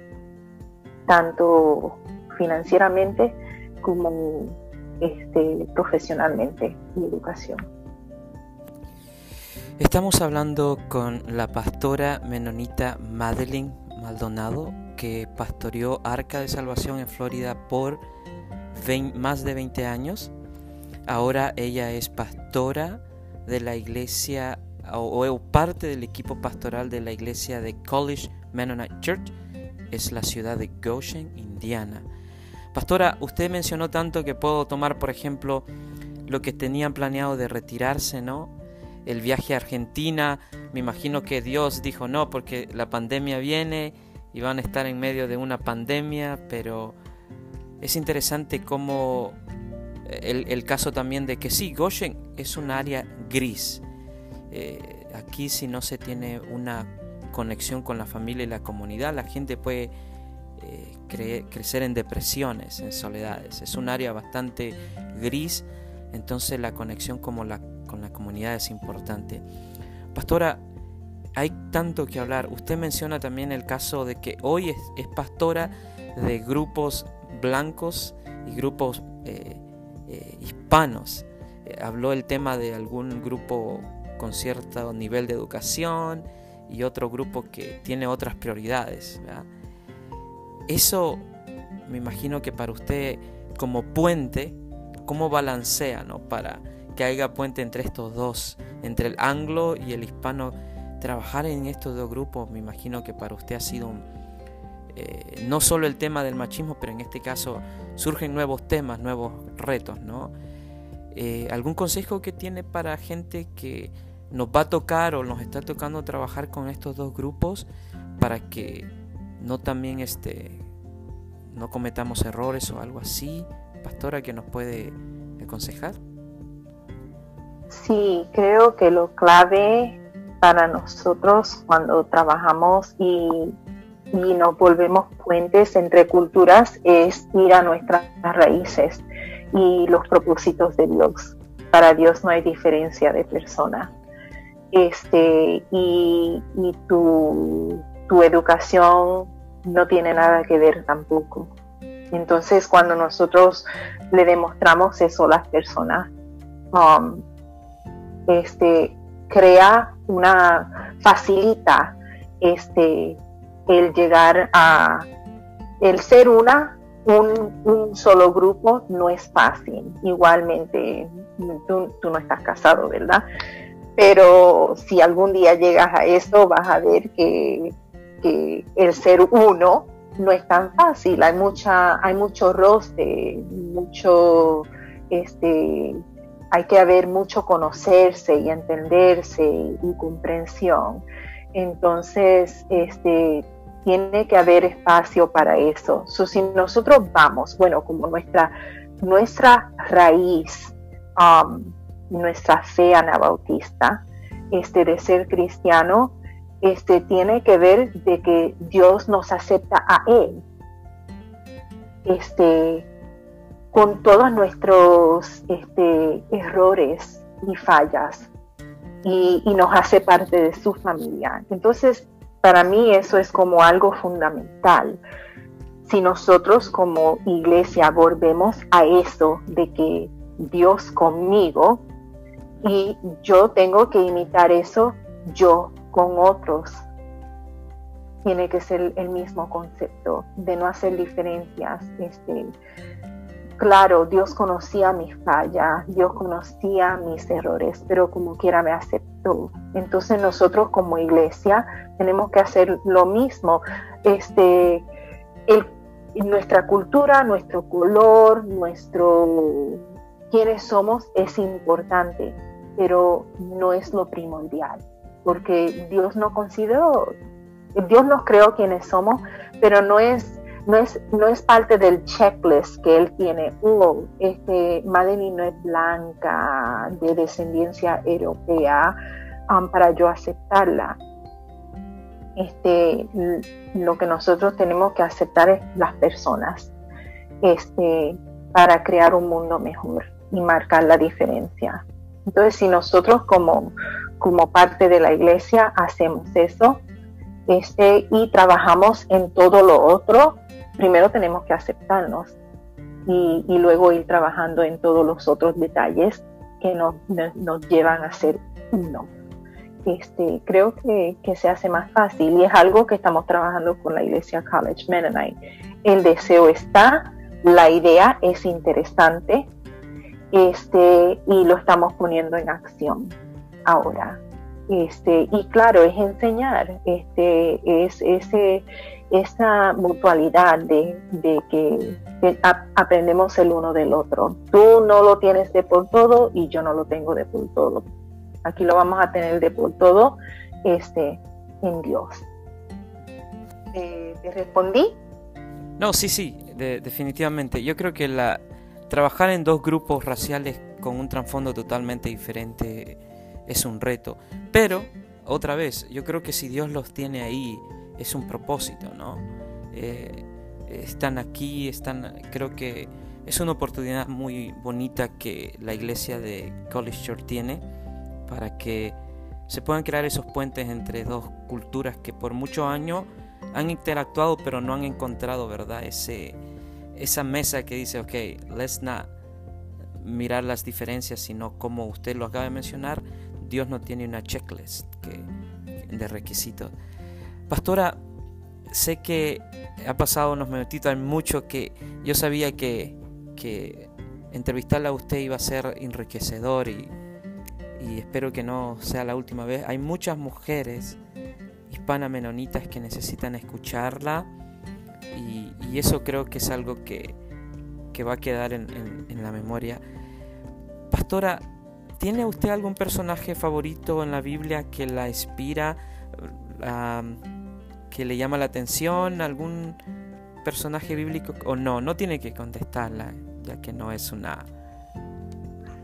tanto financieramente como este, profesionalmente y educación. Estamos hablando con la pastora menonita Madeline Maldonado, que pastoreó Arca de Salvación en Florida por más de 20 años Ahora ella es pastora de la iglesia o, parte del equipo pastoral de la iglesia de College Mennonite Church. Es la ciudad de Goshen, Indiana. Pastora, usted mencionó tanto que puedo tomar, por ejemplo, lo que tenían planeado de retirarse, ¿no? El viaje a Argentina. Me imagino que Dios dijo no, porque la pandemia viene y van a estar en medio de una pandemia, pero es interesante cómo el, caso también de que sí, Goshen es un área gris. Eh, aquí si no se tiene una conexión con la familia y la comunidad, la gente puede eh, crecer en depresiones, en soledades. Es un área bastante gris, entonces la conexión como la, con la comunidad es importante. Pastora, hay tanto que hablar. Usted menciona también el caso de que hoy es, pastora de grupos blancos y grupos eh, eh, hispanos. Eh, habló el tema de algún grupo con cierto nivel de educación y otro grupo que tiene otras prioridades. Eso me imagino que para usted como puente, ¿cómo balancea ¿no? para que haya puente entre estos dos, entre el anglo y el hispano? Trabajar en estos dos grupos, me imagino que para usted ha sido eh, no solo el tema del machismo, pero en este caso surgen nuevos temas, nuevos retos, ¿no? Eh, ¿Algún consejo que tiene para gente que nos va a tocar o nos está tocando trabajar con estos dos grupos para que no también este, no cometamos errores o algo así? Pastora, que nos puede aconsejar. Sí, creo que lo clave para nosotros cuando trabajamos y y nos volvemos puentes entre culturas es ir a nuestras raíces y los propósitos de Dios. Para Dios no hay diferencia de persona. Este, y, tu, educación no tiene nada que ver tampoco. Entonces, cuando nosotros le demostramos eso a las personas, um, este, crea una, facilita este, el llegar a el ser una, un, solo grupo no es fácil. Igualmente, tú, no estás casado, ¿verdad? Pero si algún día llegas a eso, vas a ver que, que el ser uno no es tan fácil. Hay mucha, hay mucho roce, mucho, este, hay que haber mucho conocerse y entenderse y comprensión. Entonces, este, tiene que haber espacio para eso. si nosotros vamos, bueno, como nuestra, nuestra raíz, um, nuestra fe anabautista, este, de ser cristiano, este, tiene que ver de que Dios nos acepta a Él. Este, con todos nuestros este, errores y fallas y, y, nos hace parte de su familia. Entonces, para mí eso es como algo fundamental. Si nosotros como iglesia volvemos a eso de que Dios conmigo y yo tengo que imitar eso yo con otros, tiene que ser el mismo concepto de no hacer diferencias. Este, claro, Dios conocía mis fallas, Dios conocía mis errores, pero como quiera me aceptó. Entonces nosotros como iglesia tenemos que hacer lo mismo. Este, nuestra cultura, nuestro color, nuestro quiénes somos es importante, pero no es lo primordial, porque Dios no consideró, Dios nos creó quienes somos, pero no es no es, no es parte del checklist que él tiene. Oh, este, no es blanca, de descendencia europea, um, para yo aceptarla. Este, lo que nosotros tenemos que aceptar es las personas este, para crear un mundo mejor y marcar la diferencia. Entonces, si nosotros como, como parte de la iglesia hacemos eso este, y trabajamos en todo lo otro, primero tenemos que aceptarnos y, luego ir trabajando en todos los otros detalles que nos, llevan a ser uno. Este, creo que, se hace más fácil y es algo que estamos trabajando con la iglesia College Mennonite. El deseo está, la idea es interesante este, y lo estamos poniendo en acción ahora. Este, y claro, es enseñar, este, es ese, esa mutualidad de, que, aprendemos el uno del otro. Tú no lo tienes de por todo y yo no lo tengo de por todo. Aquí lo vamos a tener de por todo este, en Dios. ¿Te, respondí? No, sí, sí, definitivamente. Yo creo que la, trabajar en dos grupos raciales con un trasfondo totalmente diferente es un reto. Pero, otra vez, yo creo que si Dios los tiene ahí, es un propósito, ¿no? Eh, están aquí, están, creo que es una oportunidad muy bonita que la iglesia de College Church tiene para que se puedan crear esos puentes entre dos culturas que por muchos años han interactuado pero no han encontrado, ¿verdad? Ese, esa mesa que dice, ok, let's not mirar las diferencias, sino como usted lo acaba de mencionar, Dios no tiene una checklist de requisitos. Pastora, sé que ha pasado unos minutitos, hay mucho que yo sabía que, que entrevistarla a usted iba a ser enriquecedor y, espero que no sea la última vez. Hay muchas mujeres hispanas menonitas que necesitan escucharla y, eso creo que es algo que, va a quedar en, en, la memoria. Pastora, ¿tiene usted algún personaje favorito en la Biblia que la inspira? que le llama la atención, algún personaje bíblico o no, no tiene que contestarla, ya que no es una...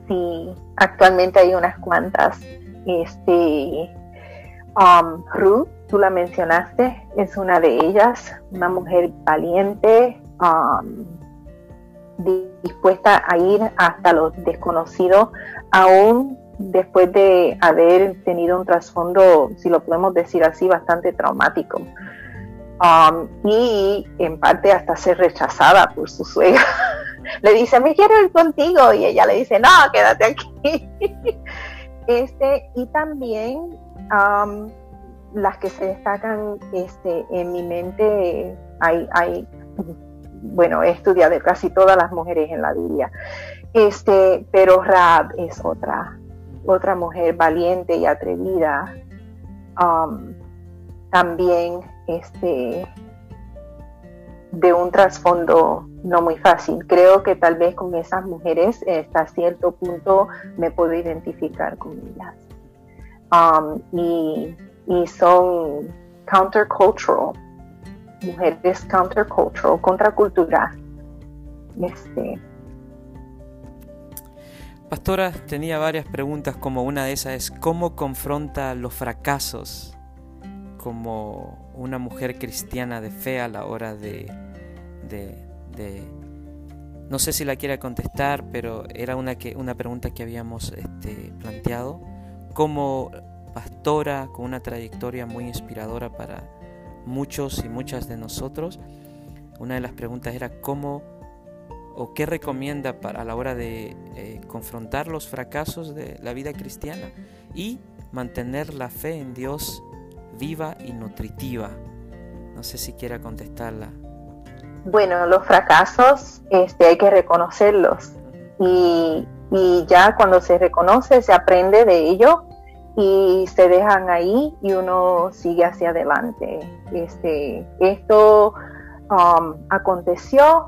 Sí, actualmente hay unas cuantas. Este, um, Ruth, tú la mencionaste, es una de ellas, una mujer valiente, um, dispuesta a ir hasta lo desconocido, aún después de haber tenido un trasfondo, si lo podemos decir así, bastante traumático. Um, y en parte hasta ser rechazada por su suegra. <laughs> le dice, me quiero ir contigo y ella le dice, no, quédate aquí. <laughs> este, y también um, las que se destacan este, en mi mente, hay, hay bueno, he estudiado casi todas las mujeres en la Biblia. Este, pero Rab es otra, otra mujer valiente y atrevida. Um, también este, de un trasfondo no muy fácil. Creo que tal vez con esas mujeres hasta cierto punto me puedo identificar con ellas. Um, y, y, son countercultural, mujeres countercultural, contracultural. Este. Pastora, tenía varias preguntas, como una de esas es cómo confronta los fracasos como una mujer cristiana de fe a la hora de, de, no sé si la quiera contestar, pero era una, que, una pregunta que habíamos este, planteado. Como pastora con una trayectoria muy inspiradora para muchos y muchas de nosotros, una de las preguntas era cómo o qué recomienda para, a la hora de eh, confrontar los fracasos de la vida cristiana y mantener la fe en Dios viva y nutritiva. No sé si quiera contestarla. Bueno, los fracasos este, hay que reconocerlos y, y ya cuando se reconoce se aprende de ello y se dejan ahí y uno sigue hacia adelante. Este, esto um, aconteció,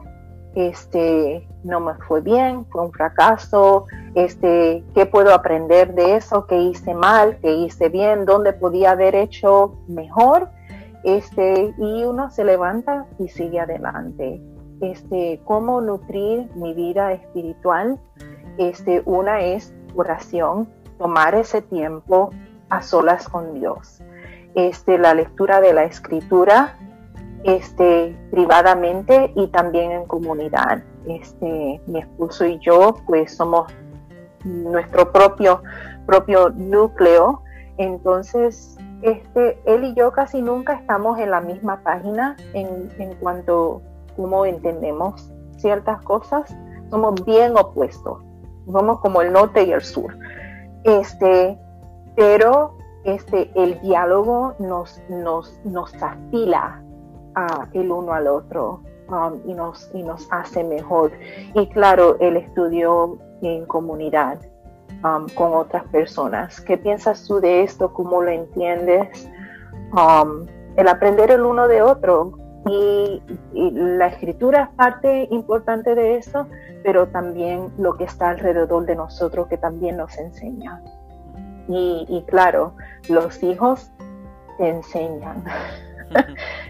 este, no me fue bien, fue un fracaso, este, qué puedo aprender de eso, qué hice mal, qué hice bien, dónde podía haber hecho mejor, este, y uno se levanta y sigue adelante. Este, cómo nutrir mi vida espiritual, este, una es oración, tomar ese tiempo a solas con Dios. Este, la lectura de la escritura, este, privadamente y también en comunidad. Este, mi esposo y yo, pues somos nuestro propio, propio núcleo. Entonces, este, él y yo casi nunca estamos en la misma página en, en cuanto a cómo entendemos ciertas cosas. Somos bien opuestos. Somos como el norte y el sur. Este, pero este, el diálogo nos, nos, nos afila el uno al otro um, y, nos, y nos hace mejor. Y claro, el estudio en comunidad um, con otras personas. ¿Qué piensas tú de esto? ¿Cómo lo entiendes? Um, el aprender el uno de otro. Y, la escritura es parte importante de eso, pero también lo que está alrededor de nosotros que también nos enseña. Y, y claro, los hijos te enseñan.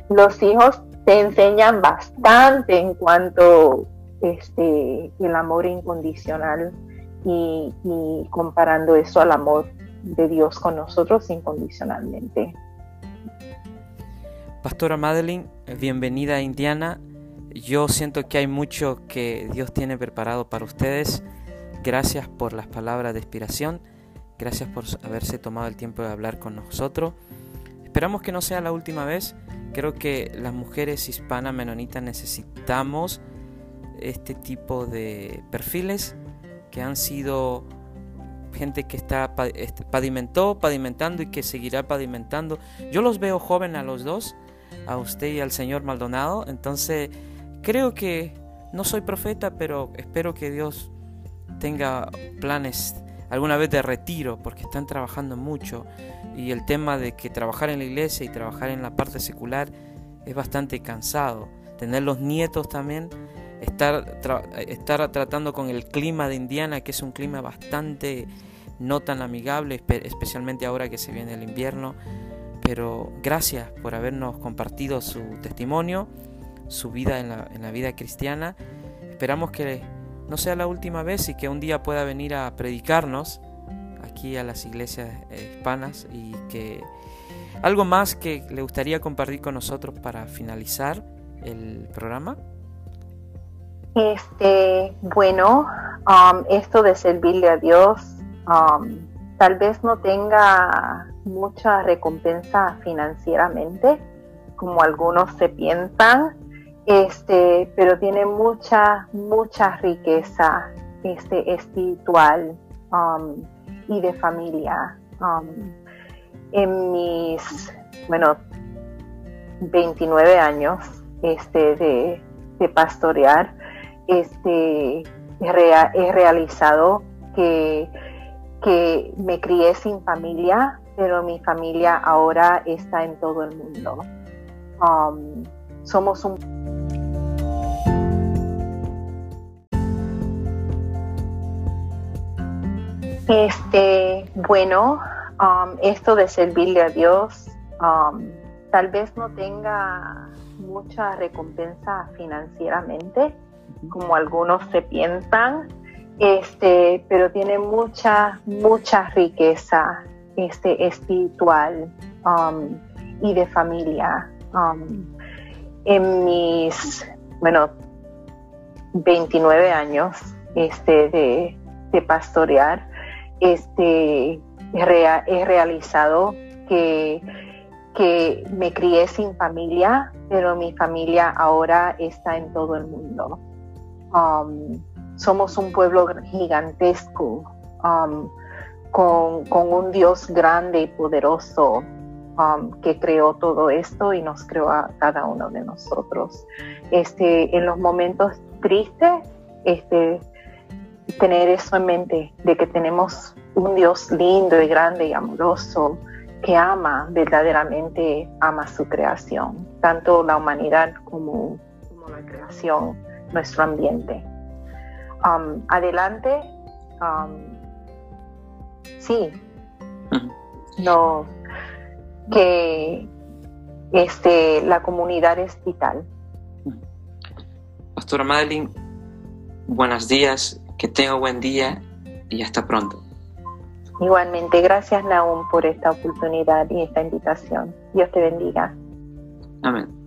los hijos te enseñan bastante en cuanto este el amor incondicional y, comparando eso al amor de Dios con nosotros incondicionalmente. Pastora Madeline, bienvenida a Indiana. Yo siento que hay mucho que Dios tiene preparado para ustedes. Gracias por las palabras de inspiración. Gracias por haberse tomado el tiempo de hablar con nosotros. Esperamos que no sea la última vez. Creo que las mujeres hispanas menonitas necesitamos este tipo de perfiles que han sido gente que está este, pavimentó, pavimentando y que seguirá pavimentando. Yo los veo jóvenes a los dos, a usted y al señor Maldonado. Entonces, creo que no soy profeta, pero espero que Dios tenga planes alguna vez de retiro, porque están trabajando mucho y el tema de que trabajar en la iglesia y trabajar en la parte secular es bastante cansado. Tener los nietos también, estar, estar tratando con el clima de Indiana, que es un clima bastante no tan amigable, especialmente ahora que se viene el invierno. Pero gracias por habernos compartido su testimonio, su vida en la, en la vida cristiana. Esperamos que no sea la última vez y que un día pueda venir a predicarnos aquí a las iglesias eh, hispanas y que algo más que le gustaría compartir con nosotros para finalizar el programa. Este, bueno, um, esto de servirle a Dios um, tal vez no tenga mucha recompensa financieramente, como algunos se piensan, este, pero tiene mucha, mucha riqueza este, espiritual. Um, y de familia. Um, en mis, bueno, 29 años este, de, pastorear, este, he, realizado que, que me crié sin familia, pero mi familia ahora está en todo el mundo. Um, somos un Este, bueno, um, esto de servirle a Dios, um, tal vez no tenga mucha recompensa financieramente, como algunos se piensan, este, pero tiene mucha, mucha riqueza este, espiritual um, y de familia. en mis, bueno, 29 años este, de, de pastorear, este, he realizado que, que me crié sin familia, pero mi familia ahora está en todo el mundo. Um, somos un pueblo gigantesco, um, con, un Dios grande y poderoso um, que creó todo esto y nos creó a cada uno de nosotros. Este, en los momentos tristes, este, tener eso en mente, de que tenemos un Dios lindo y grande y amoroso que ama, verdaderamente ama su creación, tanto la humanidad como, la creación, nuestro ambiente. Um, adelante, um, sí, no, que este, la comunidad es vital. Pastora Madeline, buenos días que tenga buen día y hasta pronto. Igualmente, gracias Naum por esta oportunidad y esta invitación. Dios te bendiga. Amén.